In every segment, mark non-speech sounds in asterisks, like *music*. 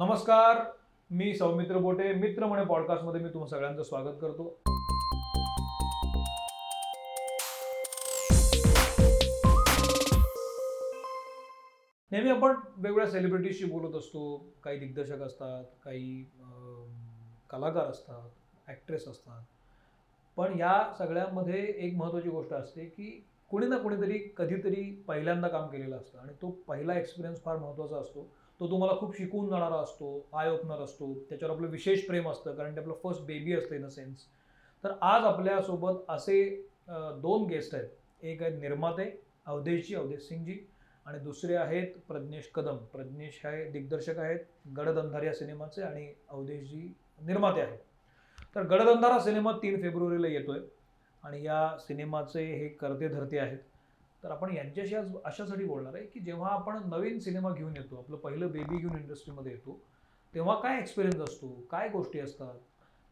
नमस्कार मी सौमित्र बोटे मित्र म्हणे पॉडकास्टमध्ये मी तुम्हाला सगळ्यांचं स्वागत करतो. नेहमी आपण वेगवेगळ्या सेलिब्रिटीजशी बोलत असतो. काही दिग्दर्शक असतात काही कलाकार असतात ॲक्ट्रेस असतात. पण या सगळ्यामध्ये एक महत्त्वाची गोष्ट असते की कुणी ना कुणीतरी कधीतरी पहिल्यांदा काम केलेलं असतं आणि तो पहिला एक्सपिरियन्स फार महत्त्वाचा असतो. तो तुम्हाला खूप शिकवून जाणारा असतो आय ओपनर असतो. त्याच्यावर आपलं विशेष प्रेम असतं कारण ते आपलं फर्स्ट बेबी असतं इन अ सेन्स तर आज आपल्यासोबत असे दोन गेस्ट आहेत. एक आहेत निर्माते अवधेशजी अवधेश सिंगजी आणि दुसरे आहेत प्रज्ञेश कदम. प्रज्ञेश हे दिग्दर्शक आहेत गडदंधार या सिनेमाचे आणि अवधेशजी निर्माते आहेत. तर गडदंधार सिनेमा तीन फेब्रुवारीला येतोय. आणि या सिनेमाचे हे करते धरते आहेत. तर आपण यांच्याशी आज अशासाठी बोलणार आहे की जेव्हा आपण नवीन सिनेमा घेऊन येतो आपलं पहिलं बेबी घेऊन इंडस्ट्रीमध्ये येतो तेव्हा काय एक्सपिरियन्स असतो? काय गोष्टी असतात?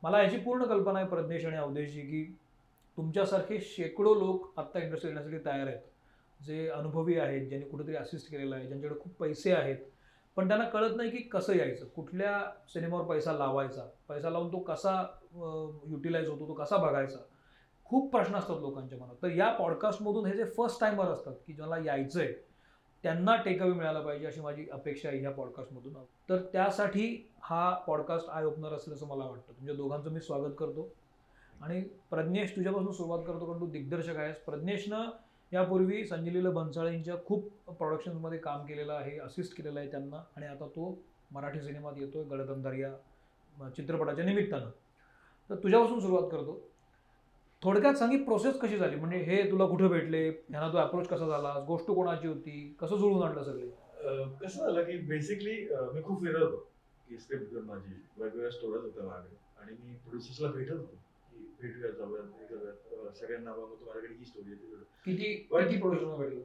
मला याची पूर्ण कल्पना आहे प्रज्ञेश आणि अवधेशजी की तुमच्यासारखे शेकडो लोक आत्ता इंडस्ट्री येण्यासाठी तयार आहेत जे अनुभवी आहेत ज्यांनी कुठेतरी असिस्ट केलेलं आहे ज्यांच्याकडे खूप पैसे आहेत. पण त्यांना कळत नाही की कसं यायचं कुठल्या सिनेमावर पैसा लावायचा पैसा लावून तो कसा युटिलाइज होतो तो कसा बघायचा? खूप प्रश्न असतात लोकांच्या मनात. तर या पॉडकास्टमधून हे जे फर्स्ट टाइमर असतात की ज्याला यायचं आहे त्यांना टेकअवे मिळाला पाहिजे अशी माझी अपेक्षा आहे ह्या पॉडकास्टमधून तर त्यासाठी हा पॉडकास्ट आय ओपनर असेल असं मला वाटतं. तुमच्या दोघांचं मी स्वागत करतो. आणि प्रज्ञेश तुझ्यापासून सुरुवात करतो कारण तू दिग्दर्शक आहेस. प्रज्ञेशनं यापूर्वी संजलीला भन्साळींच्या खूप प्रोडक्शन्समध्ये काम केलेलं आहे असिस्ट केलेलं आहे त्यांना. आणि आता तो मराठी सिनेमात येतोय गडदंधार या चित्रपटाच्या निमित्तानं. तर तुझ्यापासून सुरुवात करतो. थोडक्यात सांगी प्रोसेस कशी झाली? म्हणजे हे तुला कुठे भेटले? ह्यांना तू अप्रोच कसा झाला? गोष्ट कोणाची होती? कसं जुळून आणलं सगळे? कसं झालं की बेसिकली मी खूप फिरत होतो. की स्क्रिप्ट घेऊन माझी वेगवेगळ्या स्टोऱ्याच होत्या माझ्याकडे आणि मी प्रोड्युसर्सला भेटत होतो. की भेटूया जाऊयात हे करूयात. सगळ्यांना बाबा तुम्हाला ही स्टोरी आहे. किती किती प्रोड्युसर भेटलं?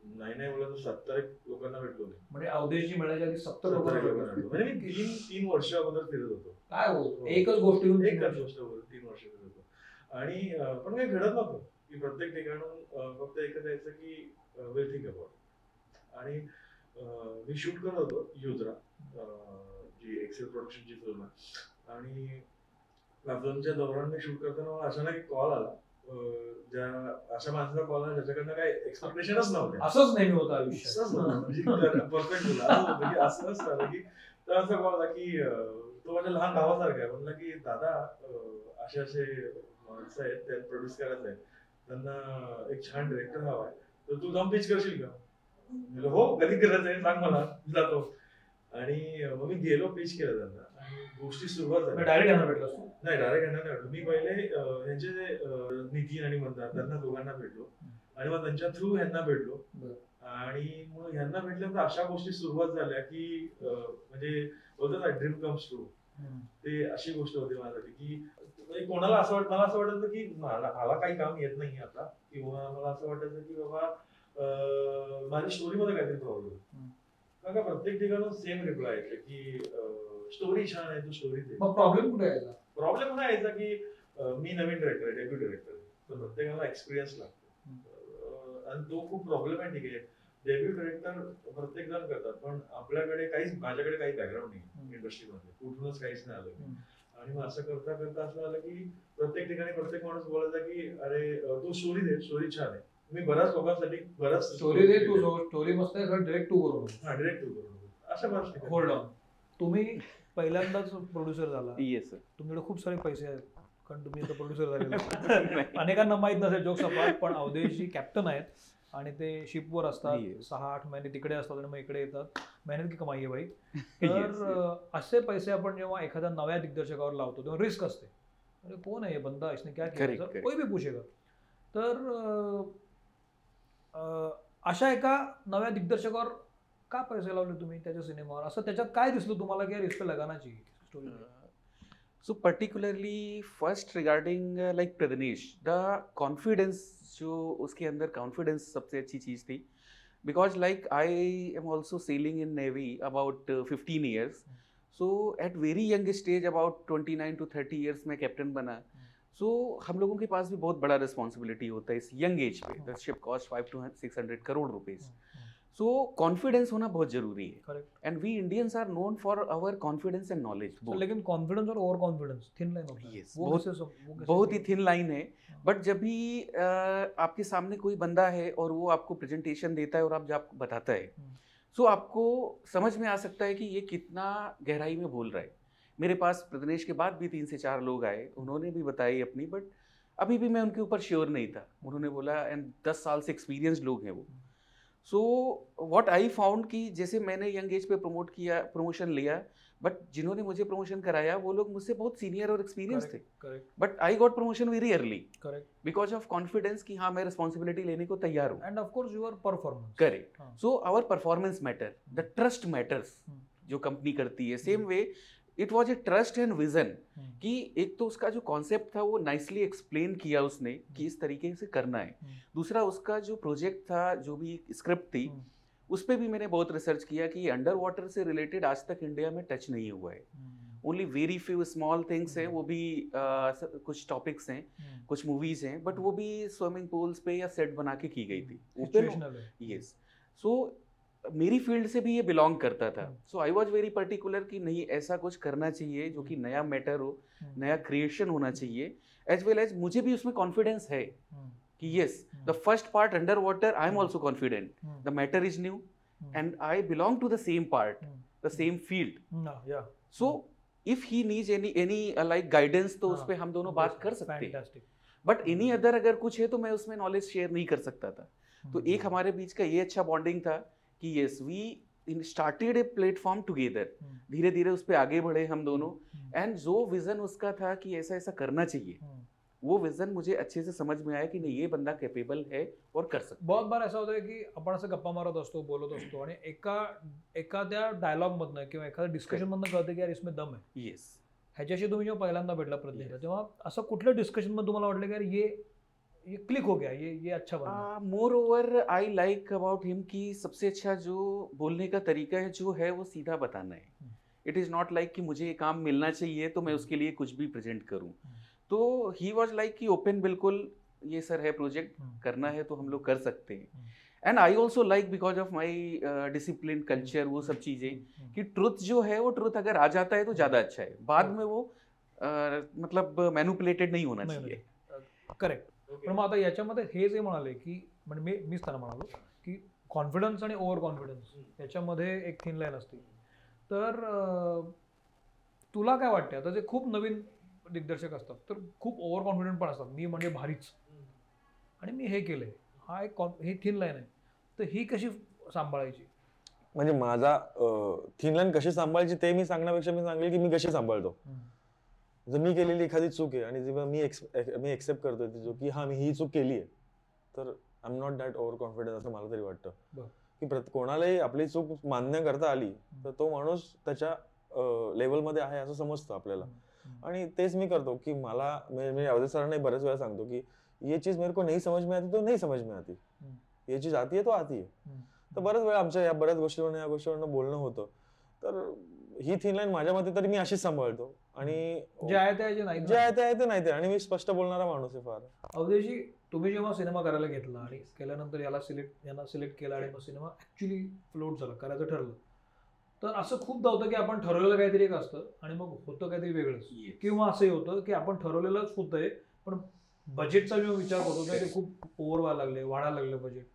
नाही नाही बोलत सत्तर एक लोकांना भेटलो मी म्हणजे अवधेशजी मिळायच्या आधी सत्तर लोकांना भेटलं. म्हणजे मी तीन तीन वर्ष अगोदर फिरत होतो. काय बोलतो एकच गोष्ट एकच. गोष्ट तीन वर्ष फिरत होतो. आणि पण काही घडत नव्हतं. की प्रत्येक ठिकाणून फक्त एकच यायचं की विल थिंक अबाउट. आणि मी शूट करत होतो युजरा जी एक्सेल प्रोडक्शनची फिल्म आहे. आणि त्या फिल्मच्या दौरान मी शूट करताना मला अचानक एक कॉल आला. ज्या अशा माणसाचा कॉल आला ज्याच्याकडनं काही एक्सपेक्टेशनच नव्हते. असंच नेहमी होतं आयुष्यात. म्हणजे परफेक्ट की असंच झालं की तर असं कॉल आला की तो माझ्या लहान भावासारखा आहे. म्हणला की दादा असे असे माणसं आहेत त्यात प्रोड्यूस करायचं आहे त्यांना एक छान डिरेक्टर हवा आहे. तर तू जाऊन पिच करशील का? म्हणलं, हो कधी करायचं आहे सांग मला. जातो. आणि मग मी गेलो पिच केलं त्यांना. आणि गोष्टी सुरुवात झाल्या डायरेक्ट यांना भेटलं नाही डायरेक्ट यांना नाही भेटलो. मी पहिले यांचे जे नितीन आणि म्हणतात त्यांना दोघांना भेटलो. आणि मग त्यांच्या थ्रू ह्यांना भेटलो. आणि मग ह्यांना भेटल्यानंतर अशा गोष्टी सुरुवात झाल्या की म्हणजे बोलतात ना ड्रीम कम्स ट्रू ते अशी गोष्ट होती माझ्यासाठी की म्हणजे कोणाला असं वाटत मला असं वाटायचं की मला मला काही काम येत नाही आता. किंवा मला असं वाटायचं की बाबा माझ्या स्टोरीमध्ये काहीतरी प्रॉब्लेम. कारण का प्रत्येक ठिकाणून सेम रिप्लाय येते की स्टोरी छान आहे तू स्टोरी दे. मग प्रॉब्लेम कुठे यायचा? प्रॉब्लेम हा यायचा की मी नवीन डिरेक्टर आहे डेब्यू डिरेक्टर तर प्रत्येकाला एक्सपिरियन्स लागतो. आणि तो खूप प्रॉब्लेमॅटिक आहे डेब्यू डिरेक्टर प्रत्येक जण करतात पण आपल्याकडे काहीच माझ्याकडे काही बॅकग्राऊंड नाही. इंडस्ट्रीमध्ये कुठूनच काहीच नाही आलं. आणि मग असं करता करता असं झालं की प्रत्येक ठिकाणी प्रत्येक माणूस बोलायचा की अरे तू स्टोरी दे स्टोरी छान आहे. मी बऱ्याच लोकांसाठी बऱ्याच स्टोरी दे तू स्टोरी मस्त आहे डिरेक्ट तू करू हा डिरेक्ट तू करू अशा बऱ्याच ठिकाणी. होल्ड ऑन तुम्ही पहिल्यांदाच प्रोड्युसर झाला. येस सर तुमच्याकडे खूप सारे पैसे आहेत. कारण तुम्ही आता प्रोड्युसर झालेले *laughs* अनेकांना माहीत नसेल जोक सपाट पण अवधेशजी कॅप्टन आहेत. आणि ते शिपवर असतात. सहा आठ महिने तिकडे असतात आणि मग इकडे येतात. मेहनत की कमाई आहे भाई *laughs* तर असे पैसे आपण जेव्हा एखाद्या नव्या दिग्दर्शकावर लावतो तेव्हा रिस्क असते. अरे कोण आहे ये बंदा? इसने क्या किया. कोई भी पूछेगा. तर अशा एका नव्या दिग्दर्शकावर का पैसे लावले तुम्ही त्याच्या सिनेमावर? असं त्याच्यात काय दिसलं तुम्हाला की रिस्क लगाना चाहिए story so particularly first regarding like Pradnesh the confidence जो उसके अंदर कॉन्फिडेंस सबसे अच्छी चीज़ थी। Because like I am also sailing in navy about fifteen years so at very young stage about twenty nine to thirty years में captain बना। So हम लोगों के पास भी बहुत बड़ा रिस्पॉन्सिबिलिटी होता है इस यंग एज पे। The ship cost five to six hundred crore rupees so confidence होना बहुत ज़रूरी है। Correct and we Indians are known for our confidence and knowledge लेकिन कॉन्फिडेंस और ओवर कॉन्फिडेंस थिन लाइन होता है। Yes, वो बहुत- वो बहुत ही थिन लाइन है? हाँ। बट जब भी आपके सामने कोई बंदा है और वो आपको प्रेजेंटेशन देता है और आप जब बताता है। सो आपको समझ में आ सकता है कि ये कितना गहराई में बोल रहा है। मेरे पास प्रदनेश के बाद भी तीन से चार लोग आए उन्होंने भी बताई अपनी बट अभी भी मैं उनके ऊपर श्योर नहीं था। उन्होंने बोला एंड दस साल से एक्सपीरियंस लोग हैं वो। सो व्हाट आई फाउंड कि जैसे मैंने यंग एज पे प्रमोट किया प्रमोशन लिया बट जिन्होंने मुझे प्रमोशन कराया वो लोग मुझसे बहुत सीनियर और एक्सपीरियंस थे। But I got promotion very early correct because of confidence कि हाँ मैं रिस्पॉन्सिबिलिटी लेने को तैयार हूँ। And of course your performance correct. So our performance matter the trust matters. जो कंपनी करती है। Same hmm. Way it was a trust and vision कि एक तो उसका जो कॉन्सेप्ट था वो नाइसली एक्सप्लेन किया उसने कि इस तरीके से करना है। हम्म। दूसरा उसका जो प्रोजेक्ट था जो भी स्क्रिप्ट थी हम्म। उस पर भी मैंने बहुत रिसर्च किया कि अंडर वाटर से रिलेटेड आज तक इंडिया में टच नहीं हुआ है। Only very few small things हैं वो भी आ, कुछ टॉपिक्स हैं कुछ मूवीज़ हैं बट वो भी स्विमिंग पूल्स पे या सेट बना के की गई थी। ओपन यस सो मेरी फ़ील्ड से भी ये बिलोंग करता था हम्म। So I was very particular कि नहीं ऐसा कुछ करना चाहिए जो कि नया मैटर हो हम्म। नया क्रिएशन होना चाहिए एज वेल एज मुझे भी उसमें कॉन्फिडेंस है हम्म। कि yes the hmm. First part under water I am hmm. Also confident hmm. The matter is new hmm. And I belong to the same part hmm. The same field so if he needs any any like guidance तो उस हाँ, पर हम दोनों बात कर सकते हैं बट एनी अदर अगर कुछ है तो मैं उसमें नॉलेज शेयर नहीं कर सकता था तो हम्म। एक हमारे बीच का ये अच्छा बॉन्डिंग था कि yes we started a platform together. धीरे धीरे उस पर आगे बढ़े हम दोनों। एंड जो विजन उसका था कि ऐसा ऐसा करना चाहिए हम्म। वो विजन मुझे अच्छे से समझ में आया कि नहीं ये बंदा केपेबल है और कर सकता बहुत बार असं होतं की आपण असं गप्पा मारत असतो बोलत असतो आणि एका एखाद्या डायलॉग मधनं किंवा एखाद्या डिस्कशन मधनं कळतं की यार इसमें दम आहे येस ह्याच्याशी तुम्ही जेव्हा पहिल्यांदा भेटला प्रज्ञेला. तेव्हा असं कुठल्या डिस्कशन मध्ये तुम्हाला वाटलं की यार ये ये क्लिक हो गया ये ये अच्छा बना moreover I like about him कि सबसे अच्छा जो बोलने का तरीका है जो है वो सीधा बताना है। इट इज़ नॉट लाइक कि मुझे ये काम मिलना चाहिए तो मैं हम्म। उसके लिए कुछ भी प्रेजेंट करूँ हम्म। तो ही वॉज़ लाइक कि ओपन बिल्कुल ये सर है प्रोजेक्ट हम्म। करना है तो हम लोग कर सकते हैं। And I also like because of my discipline culture वो सब चीज़ें. कि ट्रुथ जो है वो ट्रुथ अगर आ जाता है तो ज़्यादा अच्छा है बाद. में वो अ, मतलब मैनुपुलेटेड नहीं होना चाहिए करेक्ट. पण मग आता याच्यामध्ये हे जे म्हणाले की म्हणजे मी मीच त्यांना म्हणालो की कॉन्फिडन्स आणि ओव्हर कॉन्फिडन्स याच्यामध्ये एक थिन लाईन असते. तर तुला काय वाटते आता जे खूप नवीन दिग्दर्शक असतात तर खूप ओव्हर कॉन्फिडंट पण असतात. मी म्हणजे भारीच. आणि मी हे केलंय. हा एक कॉन ही थिन लाईन आहे. तर ही कशी सांभाळायची? म्हणजे माझा थिन लाईन कशी सांभाळायची ते मी सांगण्यापेक्षा मी सांगेल की मी कशी सांभाळतो. जर मी केलेली एखादी चूक आहे आणि जेव्हा मी एक्स- मी एक्सेप्ट करतोय ती चूक की हा मी ही चूक केली आहे तर I am not that over confidence असं मला तरी वाटतं. की प्रत कोणालाही आपली चूक मान्य करता आली तर तो माणूस त्याच्या लेवलमध्ये आहे असं समजतं आपल्याला. आणि तेच मी करतो की मला मी अवधे सरांना बऱ्याच वेळा सांगतो की ये चीज मेरे को नहीं समझ में आती तो नहीं समझ में आती. ये चीज आती है तो आती है तर बऱ्याच वेळा आमच्या या बऱ्याच गोष्टीवरून या गोष्टीवरून बोलणं होतं. तर ही थिन लाईन माझ्या मते तरी मी अशीच सांभाळतो. आणि जे आहे ते आहे, जे नाही जे आहे ते आहे ते नाही ते. आणि मी स्पष्ट बोलणारा माणूस आहे फार. अवधेशी तुम्ही जेव्हा सिनेमा करायला घेतला आणि केल्यानंतर याला सिलेक्ट यांना सिलेक्ट केला आणि मग सिनेमा ऍक्च्युली फ्लोट झाला करायचं ठरलं. तर असं खूपदा होतं की आपण ठरवलेलं काहीतरी एक असतं आणि मग होतं काहीतरी वेगळंच. किंवा असंही होतं की आपण ठरवलेलंच होतंय पण बजेटचा जेव्हा विचार करतो तेव्हा ते खूप ओव्हर व्हायला लागले वाढायला लागले बजेट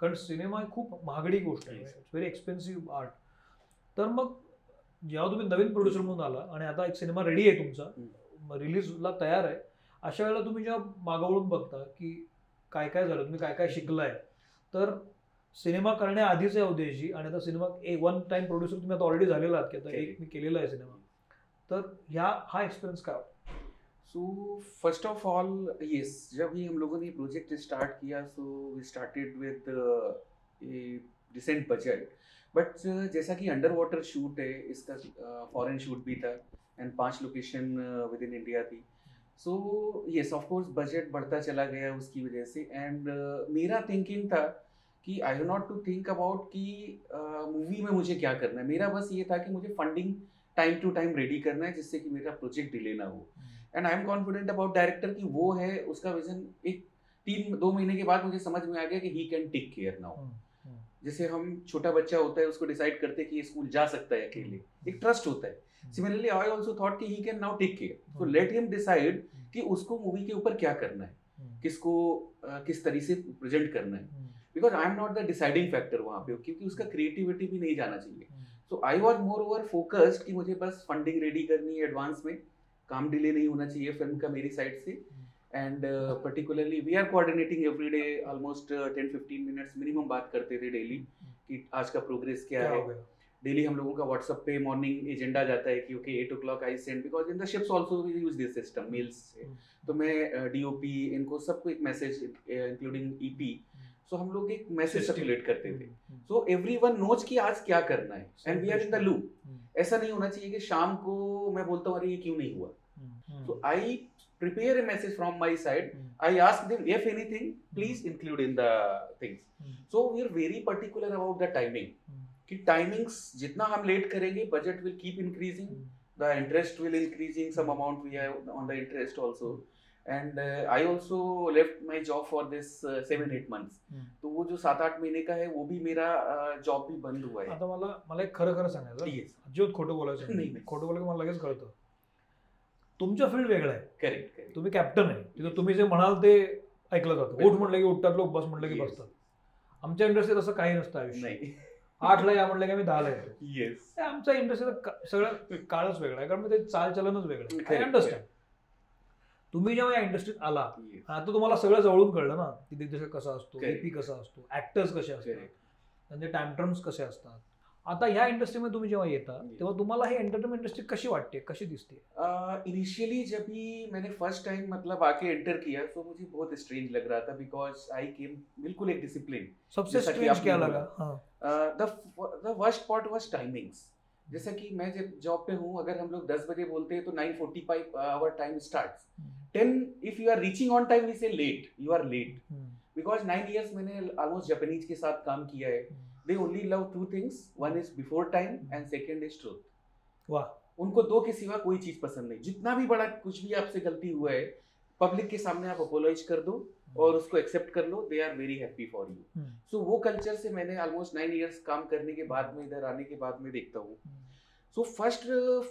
कारण सिनेमा ही खूप महागडी गोष्ट आहे. Yes. It's very expensive art तर मग जेव्हा तुम्ही नवीन प्रोड्युसर म्हणून आला आणि आता एक सिनेमा रेडी आहे तुमचा रिलीजला तयार आहे अशा वेळेला तुम्ही जेव्हा मागवळून बघता की काय काय झालं तुम्ही काय काय शिकलाय तर सिनेमा करण्याआधीचे उद्देशी आणि आता सिनेमा एक वन टाइम प्रोड्युसर तुम्ही आता ऑलरेडी झालेला आहात की आता एक मी केलेला आहे सिनेमा तर ह्या हा एक्सपिरियन्स काय? So first of all yes जब ही हम लोगों ने प्रोजेक्ट स्टार्ट किया so we started with a decent budget but जैसा कि अंडर वाटर शूट है इसका फॉरेन शूट भी था एंड पाँच लोकेशन विद इन इंडिया थी। So yes of course budget बढ़ता चला गया उसकी वजह से। एंड मेरा थिंकिंग था कि I have not to think about कि मूवी में मुझे क्या करना है। मेरा बस ये था कि मुझे funding time to time ready करना है जिससे कि मेरा प्रोजेक्ट डिले ना हो। And I am confident about director कि वो है उसका विजन एक तीन दो महीने के बाद मुझे समझ में आ गया कि he can take care now जैसे हम छोटा बच्चा होता है उसको डिसाइड करते हैं कि ये स्कूल जा सकता है अकेले। एक ट्रस्ट होता है। सिमिलरली आई ऑल्सो थॉट कि he can now take care तो लेट हिम डिसाइड कि उसको मूवी के ऊपर क्या करना है। किसको अ, किस तरीके से प्रेजेंट करना है। Because I am not the deciding factor वहाँ पे क्योंकि उसका क्रिएटिविटी भी नहीं जाना चाहिए। So I was more over focused कि मुझे बस फंडिंग रेडी करनी है एडवांस में। काम डिले नहीं होना चाहिए फ़िल्म का मेरी साइड से। And particularly we are coordinating every day almost ten fifteen minutes minimum बात करते थे डेली कि आज का प्रोग्रेस क्या क्या है। डेली हम लोगों का व्हाट्सएप पे मॉर्निंग एजेंडा जाता है कि okay eight o'clock I send because in the ships also use this system mails से। तो मैं डीओपी इनको सबको एक मैसेज इंक्लूडिंग ईपी सो हम लोग एक मैसेज सर्कुलेट करते थे। सो एवरी वन नोज़ कि आज क्या करना है। And we are in the loop ऐसा नहीं होना चाहिए कि शाम को मैं बोलता हूँ अरे ये क्यों नहीं हुआ? So I prepare a message from my side. Mm. I ask them if anything, please include in the things. So we are very particular about the timing. Mm. कि टाइमिंग्स जितना हम लेट करेंगे budget will keep increasing the interest will increasing some amount we have on the interest also and I also left my job for this seven eight months तो वो जो सात आठ महीने का है वो भी मेरा जॉब भी बंद हुआ है आता मला मला एक खरं खरं सांगायचं. अजिबात खोटं बोलायचं *laughs* नाही. खोटं बोलायचं मला लगेच कळतं तुमचं फील्ड वेगळं आहे. करेक्ट करेक्ट तुम्ही कॅप्टन आहे. तिथं तुम्ही जे म्हणाल ते ऐकलं जातं. उठ म्हटलं की उठतात लोक बस म्हटलं की. बसतात. आमच्या इंडस्ट्रीत असं काही नसतं आयुष्य नाही. आठला या म्हटलं की आम्ही दहाला येतो. येस आमच्या इंडस्ट्रीचं सगळं काळच वेगळं आहे. कारण मग ते चालचलनच वेगळं आहे. अंडरस्टँड तुम्ही जेव्हा या इंडस्ट्रीत आला आता तुम्हाला सगळं जवळून कळलं ना की दिग्दर्शक कसा असतो. एपी कसा असतो ऍक्टर्स कसे असतात त्यांचे टाइमटर्म्स कसे असतात आता ह्या इंडस्ट्रीमध्ये तुम्ही जेव्हा येता तेव्हा तुम्हाला ही एंटरटेनमेंट इंडस्ट्री कशी वाटते? कशी दिसते? इनिशियली जब भी मैंने फ़र्स्ट टाइम मतलब आके एंटर किया तो मुझे बहुत स्ट्रेंज लग रहा था बिकॉज़ आई केम बिल्कुल एक डिसिप्लिन सबसे स्ट्रेंज क्या लगा? हाँ। The the worst part was timings जैसा कि मैं जब जॉब पे हूँ अगर हम लोग दस बजे बोलते हैं तो nine forty five hour time start ten if you are reaching on time we say late you are late because nine years मैंने ऑलमोस्ट जापानीज के साथ काम किया है। They only love two things one is before time and second is truth वाह। उनको दो के सिवा कोई चीज़ पसंद नहीं। जितना भी बड़ा कुछ भी आपसे गलती हुआ है पब्लिक के सामने आप अपोलोज कर दो और उसको एक्सेप्ट कर लो they are very happy for you hmm, so वो कल्चर से मैंने ऑलमोस्ट नाइन इयर्स काम करने के बाद में इधर आने के बाद में देखता हूँ। So first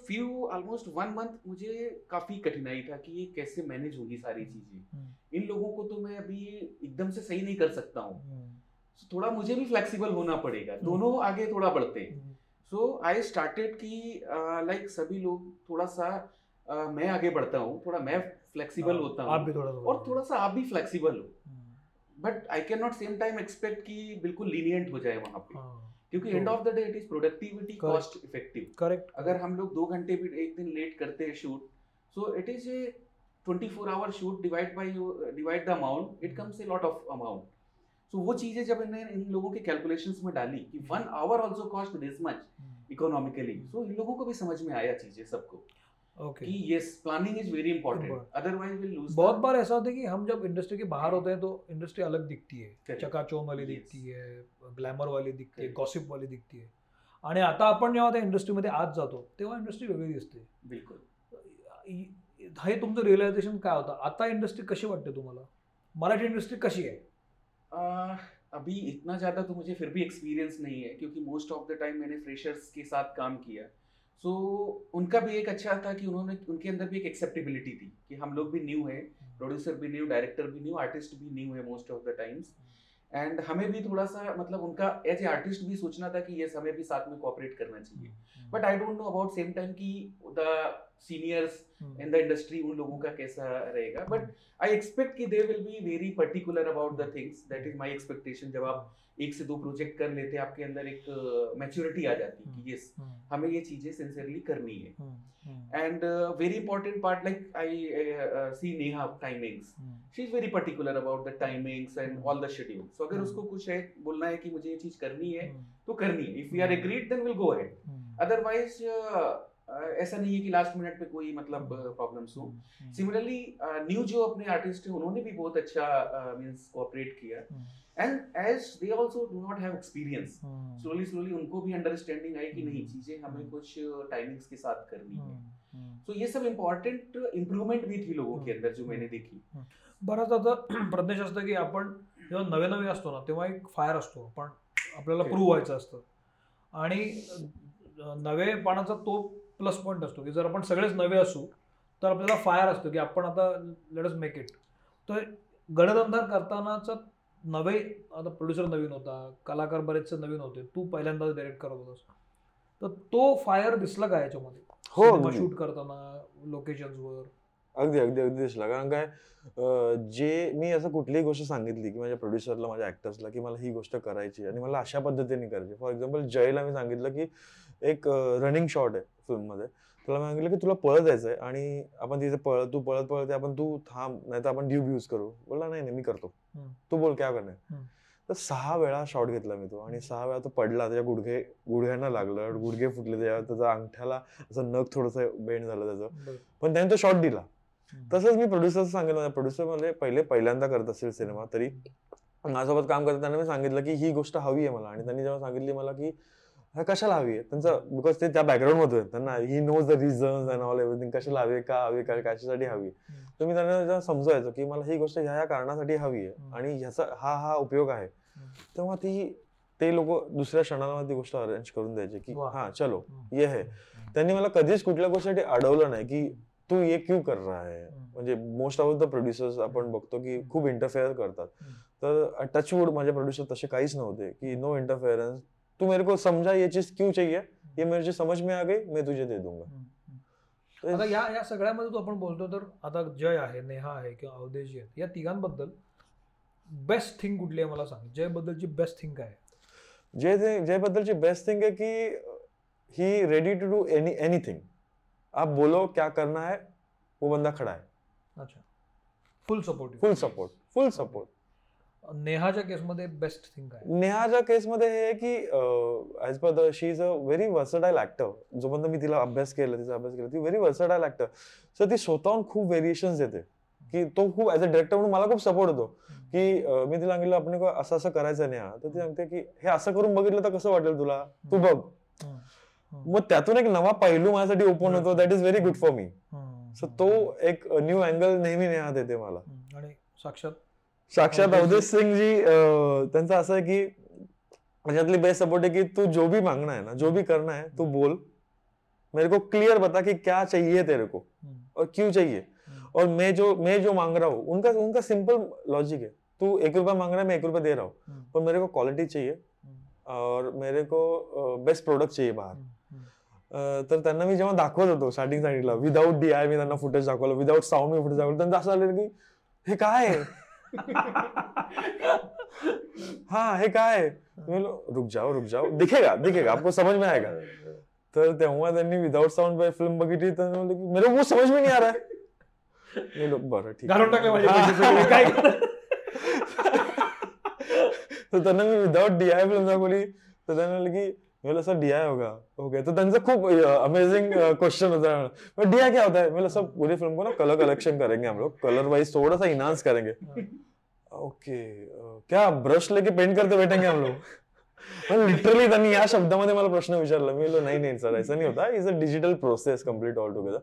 few almost one month मुझे काफ़ी कठिनाई था कि ये कैसे मैनेज होगी सारी चीज़ें। हम्म, इन लोगों को तो मैं अभी एकदम से सही नहीं कर सकता हूँ। हम्म, थोड़ा मुझे भी फ्लेक्सिबल होना पड़ेगा। दोनों आगे थोड़ा बढ़ते हैं। हम्म, सो आई स्टार्टेड कि लाइक सभी लोग थोड़ा सा uh, मैं आगे बढ़ता हूँ थोड़ा मैं फ्लेक्सिबल हाँ, होता आप हूँ भी थोड़ा और थोड़ा सा आप भी फ्लेक्सिबल हो। हम्म, but I can not same time expect कि बिल्कुल लीनियंट हो जाए वहाँ पे। हाँ, क्योंकि end of the day it is productivity cost effective correct अगर हम लोग दो घंटे भी एक दिन लेट करते हैं shoot so it is a twenty four hour shoot divide by divide the amount it comes a lot of amount so वो चीज़ें जब इन्हें इन लोगों के कैलकुलेशंस में डाली कि one hour also cost this much economically so इन लोगों को भी समझ में आया चीज़ें सबको ओके कि yes planning is very important otherwise will lose बहुत बार ऐसा होता है कि हम जब इंडस्ट्री के बाहर होते हैं तो इंडस्ट्री अलग दिखती है. वाली Yes. दिखती है ग्लॅमर वाली दिखते Correct. गॉसिप वाली दिखते है। आणि आता आपण जेव्हा त्या इंडस्ट्रीमध्ये आत जातो तेव्हा इंडस्ट्री वेगळी दिसते. बिल्कुल. हे तुमचं रिअलायझेशन काय होतं? आता इंडस्ट्री कशी वाटते तुम्हाला? मराठी इंडस्ट्री कशी आहे? आ, अभी इतना ज़्यादा तो मुझे फिर भी एक्सपीरियंस नहीं है क्योंकि मोस्ट ऑफ़ द टाइम मैंने फ्रेशर्स के साथ काम किया। सो उनका भी एक अच्छा था कि उन्होंने उनके अंदर भी एक एक्सेप्टेबिलिटी थी कि हम लोग भी न्यू हैं प्रोड्यूसर भी न्यू डायरेक्टर भी न्यू आर्टिस्ट भी न्यू है most of the times and हमें भी थोड़ा सा मतलब उनका एज ए आर्टिस्ट भी सोचना था कि यस हमें भी साथ में कॉपरेट करना चाहिए। But I don't know about same time कि the seniors in the industry उन लोगों का कैसा रहेगा? बट आई एक्सपेक्ट कि they will be very particular about the things that is my expectation जब आप एक से दो प्रोजेक्ट कर लेते हैं आपके अंदर एक मैच्योरिटी आ जाती है कि यस हमें ये चीज़ें सिंसियरली करनी है। And very important part like I see Neha timings she is very particular about the timings and all the schedule so अगर Hmm. उसको कुछ है बोलना है कि मुझे ये चीज़ करनी है तो करनी है। If we are agreed then will go ahead otherwise ऐसा नहीं है कि लास्ट मिनट पे कोई मतलब प्रॉब्लम्स हो। सिमिलरली न्यू जो अपने आर्टिस्ट हैं उन्होंने भी बहुत अच्छा मींस कोऑपरेट किया। And as they also do not have experience slowly slowly उनको भी अंडरस्टैंडिंग आई कि नहीं चीजें हमें कुछ टाइमिंग्स के साथ करनी है। सो ये सब इम्पॉर्टेंट इम्प्रूवमेंट भी थी लोगों के अंदर जो मैंने देखी। बऱ्याच आता *clears throat* प्रज्ञेश असतं की आपण जेव्हा नवे नवे असतो ना तेव्हा एक फायर असतो. आपण आपल्याला. प्रूव्ह व्हायचं असतं. आणि अं, नवे पानाचा तो प्लस पॉईंट असतो की जर आपण सगळेच नवे असू तर आपल्याला फायर असतो की आपण आता लेटस मेक इट तर गडधंदा करतानाचा नवे आता प्रोड्युसर नवीन होता कलाकार बरेचसे नवीन होते तू पहिल्यांदाच डायरेक्ट करत होतास. तर तो फायर दिसला का याच्यामध्ये? हो. शूट करताना लोकेशन्सवर अगदी अगदी अगदी दिसला. कारण काय जे मी असं कुठलीही गोष्ट सांगितली की माझ्या प्रोड्युसरला माझ्या ऍक्टर्सला की मला ही गोष्ट करायची आणि मला अशा पद्धतीने करायची फॉर एक्झाम्पल जयला मी सांगितलं की एक रनिंग शॉट आहे. फिल्ममध्ये. तुला सांगितलं की तुला पळत जायचंय आणि आपण तिथे पळ तू पळत पळत आपण तू थांब नाही तर आपण ड्यूब यूज करू. बोलला नाही नाही मी करतो. तू बोल काय करणार. तर सहा वेळा शॉट घेतला मी तो आणि सहा वेळा तो पडला त्याच्या गुडघे गुडघ्यांना लागलं गुडघे फुटले त्याच्या त्याचा अंगठ्याला असं नख थोडंसं बेंड झालं त्याचं. पण त्याने तो शॉट दिला. तसंच मी प्रोड्युसर सांगितलं प्रोड्युसरमध्ये पहिले पहिल्यांदा करत असेल सिनेमा तरी. माझ्यासोबत काम करत त्यांना मी सांगितलं की ही गोष्ट हवी आहे मला. आणि त्यांनी जेव्हा सांगितली मला की कशाला हवी आहे त्यांचं बिकॉज ते त्या बॅकग्राऊंडमध्ये. त्यांना ही knows the reasons and all everything कशाला हवी का हवी काय कशासाठी हवी. तर मी त्यांना समजवायचो की मला ही गोष्ट ह्या ह्या कारणासाठी हवी आहे. आणि ह्याचा हा हा उपयोग आहे तेव्हा ती ते लोक दुसऱ्या क्षणाला ती गोष्ट अरेंज करून द्यायचे की. हा चलो. ये है त्यांनी मला कधीच कुठल्या गोष्टीसाठी अडवलं नाही की तू ये क्यू कर रहा है. म्हणजे मोस्ट ऑफ द प्रोड्युसर्स आपण बघतो की खूप इंटरफेअर करतात. तर टचवूड माझे प्रोड्युसर तसे काहीच नव्हते की नो इंटरफेअरन्स तू मेरे को समझा ये चीज़ क्यों चाहिए? ये मेरे को समझ में आ गई मैं तुझे दे दूँगा। हम्म. हम्म. तर आता या या सगळ्यामध्ये तो आपण बोलतो तर आता जय आहे नेहा आहे किंवा अवधेशी या तिघांबद्दल बेस्ट थिंग कुठली आहे मला सांग? जय बद्दलची बेस्ट थिंग काय आहे? जे ते जयबद्दलची बेस्ट थिंग है कि he ready to do any anything आप बोलो क्या करना है वो बंदा खड़ा है। अच्छा. Full support full support full support नेहाच्या केसमध्ये बेस्ट थिंग आहे? नेहाच्या केसमध्ये हे आहे की as per the she is a very versatile actor जोपर्यंत मी तिला अभ्यास केला तिचा अभ्यास केला ती व्हेरी वर्सटाईल ऍक्टर सो ती स्वतःहून खूप व्हेरिएशन देते की तो खूप ऍज अ डिरेक्टर म्हणून मला खूप सपोर्ट होतो की मी तिला सांगितलं आपण असं असं करायचं नाही. तर ती सांगते की हे असं करून बघितलं तर कसं वाटेल तुला तू बघ. मग त्यातून एक नवा पैलू माझ्यासाठी ओपन होतो that is very good for me. So तो एक न्यू अँगल नेहमी नेहा देते मला. आणि साक्षात साक्षात अवधेश अवधेश सिंग जी त्यांचं असं आहे की त्याच्यातली बेस्ट सपोर्ट है कि तू जो भी मांगना है ना जो भी करना है तू बोल. मेरे को क्लियर बता कि क्या चाहिए तेरे को? हम्म. और क्यों चाहिए? हम्म. और मैं जो मैं जो मांग रहा हूँ उनका उनका सिंपल लॉजिक है. तू एक रुपया मांग रहा है मैं एक रुपया दे रहा हूँ. हम्म. पर मेरे को क्वालिटी चाहिए. और मेरे को बेस्ट प्रोडक्ट चाहिए बाहर. तर त्यांना मी जेव्हा दाखवत होतो स्टार्टिंग सांगितलं विदाऊट डी आय मी त्यांना फुटेज दाखवलं विदाऊट साऊंड मी फुटेज दाखवलं त्यांचं असं झालं की हे काय आहे? *laughs* हाँ हे मी बोललो, रुक जाओ रुक जाओ दिखेगा दिखेगा आपको समझ में आएगा तर तेव्हा त्यांनी विदाऊट साऊंड फ़िल्म बघितली तर म्हणले की मेरे को वो समझ में नहीं आ रहा है मी बोललो, बरं ठीक आहे." घालून टाकले माझे हा. पैसे सगळे. काय करणार? तर त्यांना मी विदाऊट डीआय फ़िल्म दाखवली तर त्यांना म्हणलं की बोला सर डीआय होगा। ओके तो त्यांचा खूप अमेझिंग क्वेश्चन होता आय क्या होता है? मैं बोला सर पूरी फिल्म को ना कलर कलेक्शन करेंगे हम लोग। कलर वाइज थोड़ा सा इनहांस करेंगे। ओके uh, क्या ब्रश लेके पेंट करते बैठेंगे हम लोग? लिटरली त्यांनी या शब्दामध्ये मला प्रश्न विचारला. मी बोललो नाही नाही सर ऐसा नाही होता. Is a digital process complete all together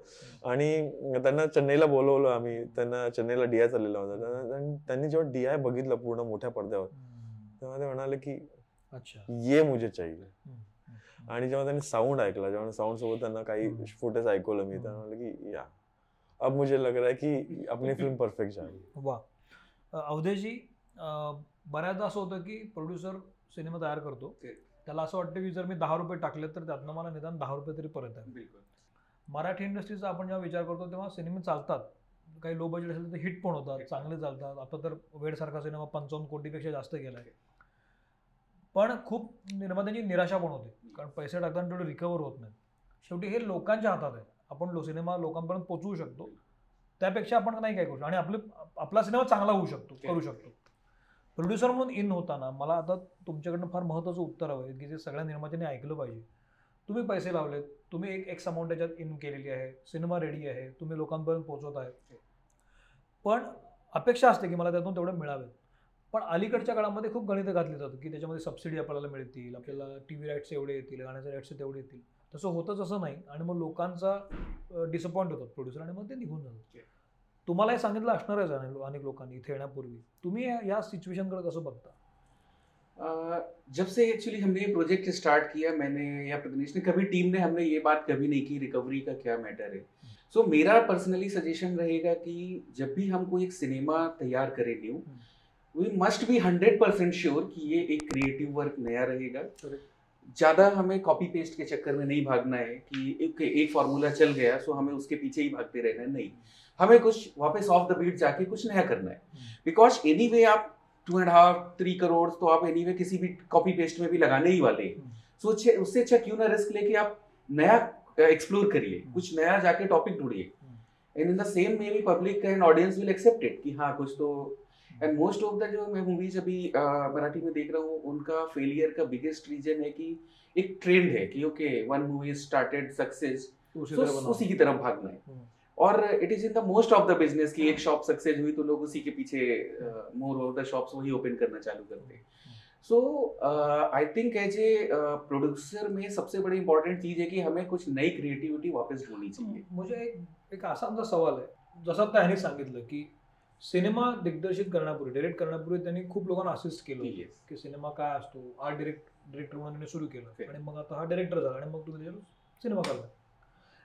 आणि त्यांना चेन्नईला बोलवलं आम्ही. त्यांना चेन्नईला डीआय चाललेला होता. त्यांनी- जेव्हा डी आय बघितलं पूर्ण मोठ्या पडद्यावर तेव्हा ते म्हणाले की अच्छा. ये मुझे चाहिए. आणि जेव्हा त्यांनी साऊंड ऐकला जेव्हा साऊंड सोबत त्यांना काही. फुटेज ऐकवलं मी. त्यांना म्हणलं की या. अब मुझे लग रहा है की अपनी फिल्म परफेक्ट जाएगी वा. अवधेशजी बऱ्याचदा असं होतं की प्रोड्युसर सिनेमा तयार करतो. त्याला असं वाटतं की जर मी दहा रुपये टाकले तर त्यातनं मला निदान दहा रुपये तरी परत आहे. मराठी इंडस्ट्रीचा आपण जेव्हा विचार करतो तेव्हा सिनेमे चालतात. काही लो बजेट असेल तर हिट पण होतात चांगले चालतात. आता तर वेडसारखा सिनेमा पंचावन्न कोटीपेक्षा जास्त गेला आहे पण खूप निर्मात्यांची निराशा पण होते. कारण पैसे टाकताना तेवढे रिकवर होत नाहीत. शेवटी हे लोकांच्या हातात आहे. आपण लो सिनेमा लोकांपर्यंत पोहोचवू शकतो. त्यापेक्षा आपण नाही काय करू आणि आपले आपला सिनेमा चांगला होऊ शकतो करू शकतो. प्रोड्युसर म्हणून इन होताना मला आता तुमच्याकडनं फार महत्त्वाचं उत्तर हवं आहे की जे सगळ्या निर्मात्यांनी ऐकलं पाहिजे. तुम्ही पैसे लावलेत. तुम्ही एक एक्स अमाऊंट त्याच्यात इन केलेली आहे. सिनेमा रेडी आहे. तुम्ही लोकांपर्यंत पोहोचवत आहे. पण अपेक्षा असते की मला त्यातून तेवढं मिळावे. पण अलीकडच्या काळामध्ये खूप गणितं घातली जातात की त्याच्यामध्ये सबसिडी आपल्याला मिळतील आपल्याला टी व्ही राईट्स एवढे येतील गाण्याचे राईट्स तेवढे येतील. तसं होतच असं नाही आणि मग लोकांचा डिसअपॉइंट होतात प्रोड्युसर आणि मग ते निघून जातात. तुम्हाला हे सांगितलं असणारच आहे अनेक अनेक लोकांनी इथे येण्यापूर्वी. तुम्ही या- सिच्युएशनकडे कसं बघता? जब से एक्चुअली हमने ये प्रोजेक्ट स्टार्ट किया मैंने या प्रदनेश ने कभी टीम ने हमने ये बात कभी नहीं की रिकवरी का क्या मैटर है? सो so, मेरा पर्सनली सजेशन रहेगा कि जब भी हम कोई एक सिनेमा तैयार करें new we must be hundred percent sure कि ये एक क्रिएटिव वर्क नया रहेगा। ज़्यादा हमें कॉपी पेस्ट के चक्कर में नहीं भागना है कि एक एक फार्मूला चल गया सो हमें उसके पीछे ही भागते रहना है। नहीं। हमें कुछ वापस ऑफ़ द बीट जाके कुछ नया करना है। बिकॉज़ एनी वे आप two and half three crore तो आप एनी वे किसी भी कॉपी पेस्ट में भी लगाने ही वाले हैं। सो so, उससे अच्छा क्यों ना रिस्क लेके आप नया एक्सप्लोर करिए। कुछ नया जाके टॉपिक ढूंढिए। And in the same maybe public and audience will accept it कि हाँ कुछ तो एंड मोस्ट ऑफ़ द जो मैं मूवीज़ अभी मराठी में देख रहा हूँ उनका फेलियर का बिगेस्ट रीजन है कि एक ट्रेंड है कि okay one movie started success उसी की तरफ़ भागना है। हम्म। और it is in the most of the business की एक शॉप सक्सेस हुई तो लोग उसी के पीछे मोर ऑफ़ द शॉप्स वही ओपन करना चालू करते हैं। So I think as a producer में सबसे बड़ी इंपॉर्टेंट चीज़ है कि हमें कुछ नई क्रिएटिविटी वापस ढूंढनी चाहिए। म्हणजे एक एक असा आमचा सवाल आहे जसं आता ह्याने सांगितलं की सिनेमा दिग्दर्शित करण्यापूर्वी डिरेक्ट करण्यापूर्वी त्यांनी खूप लोकांना असिस्ट केलं. Yes. की सिनेमा काय असतो आर्ट डिरेक्ट डिरेक्टर म्हणून त्याने सुरू केलं Okay. आणि मग आता हा डिरेक्टर झाला आणि मग तुम्ही त्याच्यावर सिनेमा करता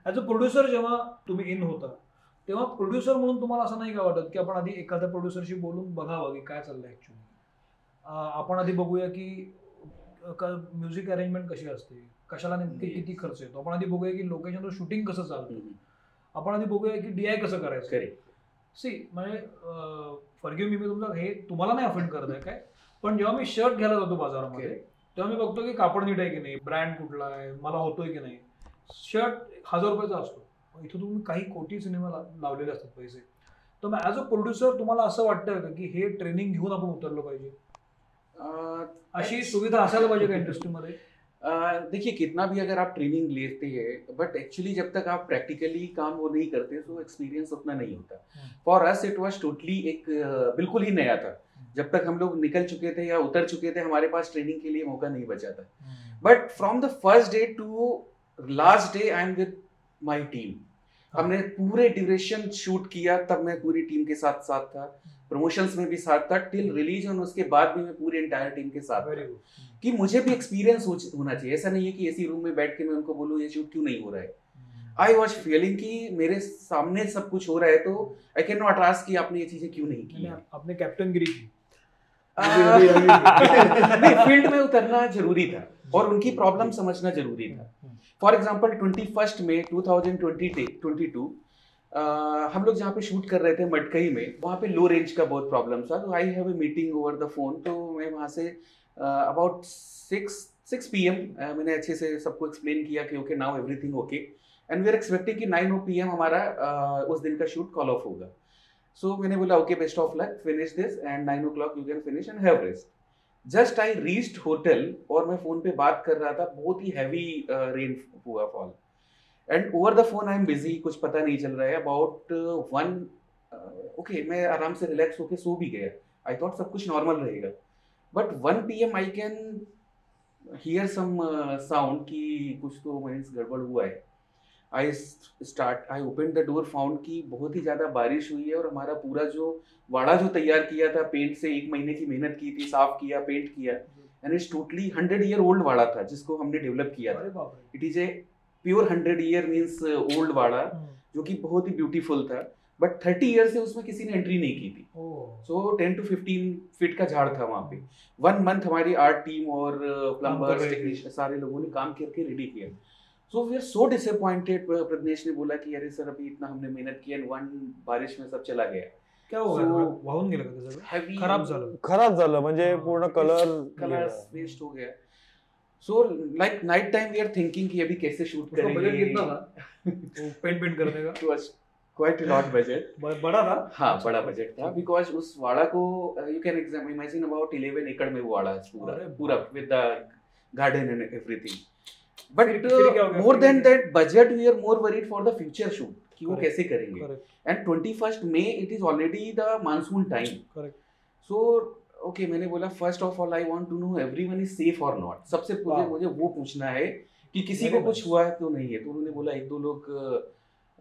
ॲज अ प्रोड्युसर जेव्हा तुम्ही इन होता तेव्हा प्रोड्युसर म्हणून तुम्हाला असं नाही का वाटत की आपण आधी एखाद्या प्रोड्युसरशी बोलून बघावं की काय चाललंय ॲक्च्युली आपण आधी बघूया की म्युझिक अरेंजमेंट कशी असते कशाला नेमकी Yes. किती खर्च येतो आपण आधी बघूया की लोकेशनवर शूटिंग कसं चालतं. आपण आधी बघूया की डीआय कसं करायचं. सी म्हणजे फॉरगिव्ह मी मी तुमचं हे तुम्हाला नाही अफेंड करत आहे काय? पण जेव्हा मी शर्ट घ्यायला जातो बाजारामध्ये. तेव्हा मी बघतो की कापड नीट आहे की नाही ब्रँड कुठला आहे मला होतोय की नाही. शर्ट हजार रुपयाचा असतो. इथं तुम्ही काही कोटी सिनेमा लावलेले असतात पैसे. तर मग ॲज अ प्रोड्युसर तुम्हाला असं वाटतं का की हे ट्रेनिंग घेऊन आपण उतरलो पाहिजे? अशी सुविधा असायला पाहिजे का इंडस्ट्रीमध्ये देखिए कितना भी अगर आप ट्रेनिंग लेते हैं बट एक्चुअली जब तक आप प्रैक्टिकली काम वो नहीं करते तो एक्सपीरियंस उतना नहीं होता। हम्म। For us it was totally एक बिल्कुल ही नया था। जब तक हम लोग निकल चुके थे या उतर चुके थे हमारे पास ट्रेनिंग के लिए मौका नहीं बचा था। But from the first day to last day I am with my team. हमने पूरे ड्यूरेशन शूट किया तब मैं पूरी टीम के साथ साथ था। प्रमोशंस में भी साथ था। टिल रिलीज़ और उसके बाद भी मैं पूरी एंटायर टीम के साथ था। कि मुझे भी एक्सपीरियंस होना चाहिए। ऐसा नहीं है कि एसी रूम में बैठ के मैं उनको बोलूँ ये शूट क्यों नहीं हो रहा है? आई वॉज़ फीलिंग कि मेरे सामने सब कुछ हो रहा है तो आई कैन नॉट आस्क कि आपने ये चीज़ें क्यों नहीं की हैं। आपने कैप्टनगिरी की। आ, अभी- अभी- *laughs* नहीं फ़ील्ड में उतरना ज़रूरी था और उनकी प्रॉब्लम समझना ज़रूरी था। फॉर एग्ज़ाम्पल ट्वेंटी फ़र्स्ट में two thousand twenty twenty two हम लोग जहाँ पे शूट कर रहे थे मटकई में वहाँ पे लो रेंज का बहुत प्रॉब्लम था। तो I have a meeting over the phone तो मैं वहाँ से about six six p m मैंने अच्छे से सबको एक्सप्लेन किया कि okay now everything okay and we are expecting कि नाइन ओ पी एम हमारा uh, उस दिन का शूट कॉल ऑफ़ होगा. सो so, मैंने बोला okay best of luck finish this and nine o'clock you can finish and have rest just I reached hotel और मैं फ़ोन पे बात कर रहा था बहुत ही हैवी रेन हुआ fall and over the phone I am busy कुछ पता नहीं चल रहा है. अबाउट वन ओके मैं आराम से रिलैक्स होके सो भी गया. आई थॉट सब कुछ नॉर्मल रहेगा. But one p m I can hear some sound कि कुछ तो मीन्स गड़बड़ हुआ है। I start I open the door found कि बहुत ही ज़्यादा बारिश हुई है और हमारा पूरा जो वाड़ा जो तैयार किया था पेंट से एक महीने की मेहनत की थी साफ़ किया पेंट किया and it's totally hundred year old वाड़ा था जिसको हमने डेवलप किया था। It is a pure hundred year means old वाड़ा जो कि बहुत ही ब्यूटीफुल था। बट थर्टी ईयर से उसमें किसी ने एंट्री नहीं की थी। So ten to fifteen feet का झाड़ था वहाँ पे। वन मंथ हमारी आर्ट टीम और प्लम्बर्स टेक्नीशियन सारे लोगों ने काम करके रेडी किया। So we are so disappointed Pragnesh ने बोला कि अरे सर अभी इतना हमने मेहनत किया वन बारिश में सब चला गया। क्या हो गया वाहून गेलं का खराब झालं खराब झालं म्हणजे पूर्ण कलर कलर वेस्ट हो गया। So like night time we are thinking कि अभी कैसे शूट करेंगे। कितना था। पेंट पेंट करने का क्वाइट लॉट बजट बड़ा था? हाँ बड़ा बजट था बिकॉज़ उस वाड़ा को you can exam imagine about 11 एकड़ में वो वाड़ा पूरा पूरा with the garden and everything but गया? More than that budget we are more worried for the future shoot कि वो कैसे करेंगे। And twenty first May it is already the monsoon time so okay मैंने बोला first of all I want to know everyone is safe और not सबसे मुझे मुझे वो पूछना है कि किसी को कुछ हुआ है तो नहीं है। तो उन्होंने बोला एक दो लोग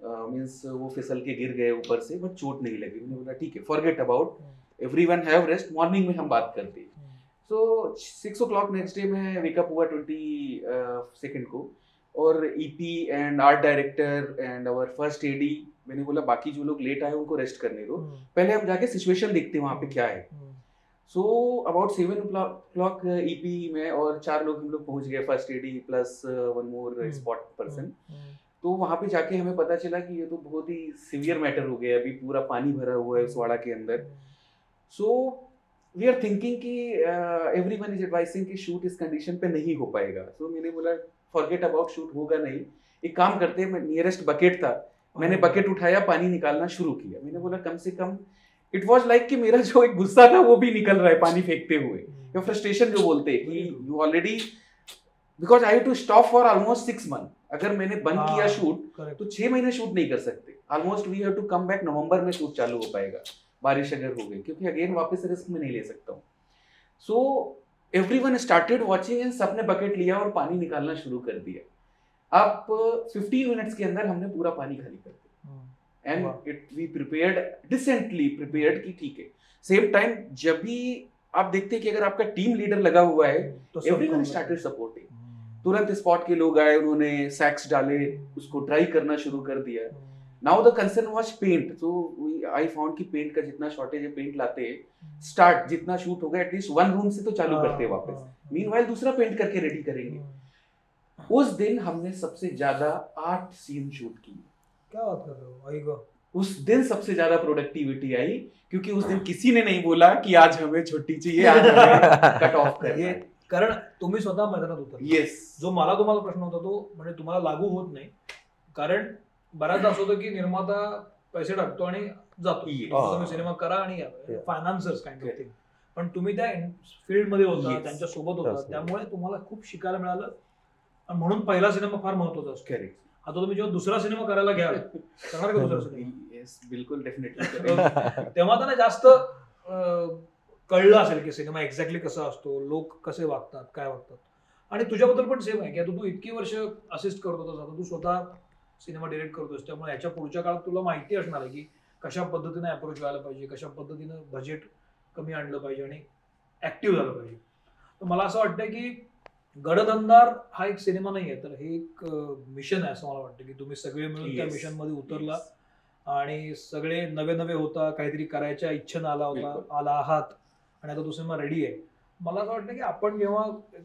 मीन्स वो फिसल के गिर गए ऊपर से बट चोट नहीं लगी। उन्होंने बोला ठीक है forget about everyone have rest morning में हम बात करते हैं. So six o'clock next day मैं वेकअप हुआ ट्वेंटी सेकेंड को। और EP and art director and our first AD मैंने बोला बाकी जो लोग लेट आए उनको रेस्ट करने दो। हम्म, पहले हम जाके सिचुएशन देखते हैं वहाँ पे क्या है. So about seven clock EP E में और चार लोग हम लोग पहुँच गए first AD plus one more spot person तो वहाँ पे जाके हमें पता चला कि ये तो बहुत ही सिवियर मैटर हो गया अभी पूरा पानी भरा हुआ है उस वाड़ा के अंदर। सो वी आर थिंकिंग कि एवरी वन इज़ एडवाइसिंग कि शूट इस कंडीशन पे नहीं हो पाएगा। सो so, मैंने बोला फॉरगेट अबाउट शूट होगा नहीं। एक काम करते हैं नियरेस्ट बकेट था। मैंने बकेट उठाया पानी निकालना शुरू किया। मैंने बोला कम से कम इट वॉज़ लाइक कि मेरा जो एक गुस्सा था वो भी निकल रहा है पानी फेंकते हुए। हम्म, या फ्रस्ट्रेशन जो बोलते हैं कि you already because I to stop for almost six month अगर मैंने बंद हाँ, किया शूट. तो छह महीने शूट नहीं कर सकते। Almost we have to come back November में शूट चालू हो पाएगा। बारिश अगर हो गई क्योंकि अगेन वापस रिस्क में नहीं ले सकता हूँ। So every one started watching and सबने बकेट लिया और पानी निकालना शुरू कर दिया। अब फिफ्टीन मिनट्स के अंदर हमने पूरा पानी खाली कर दिया। And it we prepared decently prepared कि ठीक है। सेम टाइम जब भी आप देखते हैं कि अगर आपका टीम लीडर लगा हुआ है तो सब एवरीवन स्टार्टेड सपोर्टिंग तुरंत स्पॉट के लोग आए उन्होंने सैक्स डाले उसको ड्राई करना शुरू कर दिया। Now the concern was paint तो आई फाउंड कि पेंट का जितना शॉर्टेज है पेंट लाते स्टार्ट जितना शूट होगा एटलीस्ट वन रूम से तो चालू हाँ, करते हैं वापस। हाँ, मीनवाइल दूसरा पेंट करके रेडी करेंगे। उस दिन हमने सबसे ज़्यादा आठ सीन शूट किए। क्या बात कर रहे हो उस दिन सबसे ज़्यादा प्रोडक्टिविटी आई क्योंकि उस दिन किसी ने नहीं बोला कि आज हमें छुट्टी चाहिए आज हमें कट ऑफ़ करना ये कारण तुम्ही स्वतः मैदानात उतर येस जो मला तुम्हाला प्रश्न होता तो म्हणजे तुम्हाला लागू होत नाही. कारण बऱ्याचदा असं होतं की निर्माता पैसे टाकतो आणि जातो. Yes. तुम्ही सिनेमा करा आणि Yeah. Financiers kind of Correct. Thing पण तुम्ही त्या फील्डमध्ये होता Yes. त्यांच्यासोबत होता. Yes. त्यामुळे तुम्हाला खूप शिकायला मिळालं. आणि म्हणून पहिला सिनेमा फार महत्त्वाचा असतो. करेक्ट आता तुम्ही जेव्हा दुसरा सिनेमा करायला घ्याल *laughs* करणार का दुसरा सिनेमा? येस बिल्कुल डेफिनेटली तेव्हा त्यांना जास्त अं, कळलं असेल की सिनेमा एक्झॅक्टली कसा असतो लोक कसे वागतात काय वागतात आणि तुझ्याबद्दल पण सेम आहे की आता तू इतकी वर्ष असिस्ट करत होतास आता तू स्वतः सिनेमा डिरेक्ट करतोस त्यामुळे याच्या पुढच्या काळात तुला माहिती असणार आहे की कशा पद्धतीने अप्रोच व्हायला पाहिजे कशा पद्धतीनं बजेट कमी आणलं पाहिजे आणि ऍक्टिव्ह झालं पाहिजे तर मला असं वाटतं की गडदंदार हा एक सिनेमा नाही आहे तर हे एक मिशन आहे असं मला वाटतं की तुम्ही सगळे मिळून त्या Yes. मिशनमध्ये उतरला आणि सगळे नवे नवे होता काहीतरी करायच्या इच्छेनं आला होता. आला आहात आणि आता तो सिनेमा रेडी आहे. मला असं वाटतं की आपण जेव्हा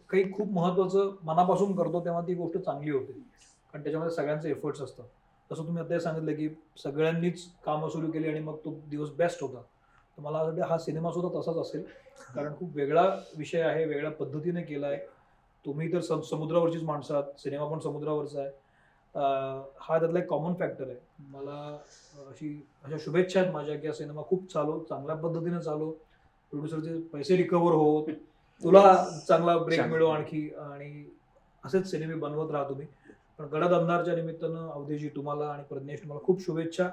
काही खूप महत्वाचं मनापासून करतो तेव्हा ती गोष्ट चांगली होते. कारण त्याच्यामध्ये सगळ्यांचे एफर्ट्स असतात. तसं तुम्ही आता हे सांगितलं की सगळ्यांनीच कामं सुरू केली आणि मग तो दिवस बेस्ट होता. तर मला असं वाटतं हा सिनेमा सुद्धा तसाच असेल. कारण खूप वेगळा विषय आहे वेगळ्या पद्धतीने केला आहे तुम्ही तर सम- समुद्रावरचीच माणसं आहात. सिनेमा पण समुद्रावरचा आहे. हा त्यातला एक कॉमन फॅक्टर आहे. मला अशी अशा शुभेच्छा आहेत माझ्या की हा सिनेमा खूप चालू चांगल्या पद्धतीने चालू. प्रोड्युसरचे पैसे रिकवर होत. तुला चांगला ब्रेक. मिळो आणखी आणि असेच सिनेमे बनवत राहा तुम्ही. पण गडद अंधारच्या निमित्तानं अवधेजी तुम्हाला आणि प्रज्ञेश तुम्हाला खूप शुभेच्छा.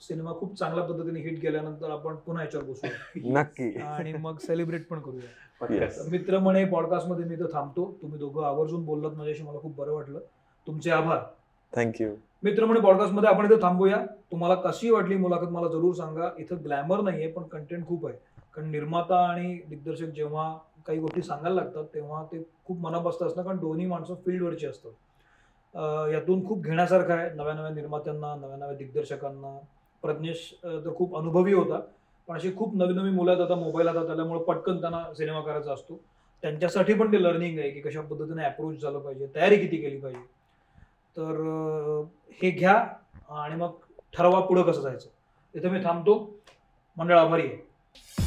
सिनेमा खूप चांगल्या पद्धतीने हिट केल्यानंतर आपण पुन्हा याच्यावर बसू *laughs* नक्की. आणि मग सेलिब्रेट पण करूया. मित्र म्हणे पॉडकास्टमध्ये मी इथं थांबतो. तुम्ही दोघं आवर्जून बोललात माझ्याशी मला खूप बरं वाटलं. तुमचे आभार. थँक्यू मित्र म्हणे आपण इथे थांबूया. तुम्हाला कशी वाटली मुलाखत मला जरूर सांगा. इथं ग्लॅमर नाहीये पण कंटेंट खूप आहे. कारण निर्माता आणि दिग्दर्शक जेव्हा काही गोष्टी सांगायला लागतात तेव्हा ते खूप मनापासून असतं कारण दोन्ही माणसं फील्डवरची असतात. यातून खूप घेण्यासारखं आहे. नव्या नव्या निर्मात्यांना नव्या नव्या दिग्दर्शकांना. प्रज्ञेश तर खूप अनुभवी होता. पण अशी खूप नवी नवी मुलं आहेत. आता मोबाईल आता त्यामुळे पटकन त्यांना सिनेमा करायचा असतो. त्यांच्यासाठी पण ते लर्निंग आहे की कशा पद्धतीने अप्रोच झालं पाहिजे तयारी किती केली पाहिजे. तर हे घ्या आणि मग ठरवा पुढं कसं जायचं. इथं मी थांबतो. मंडळ आभारी आहे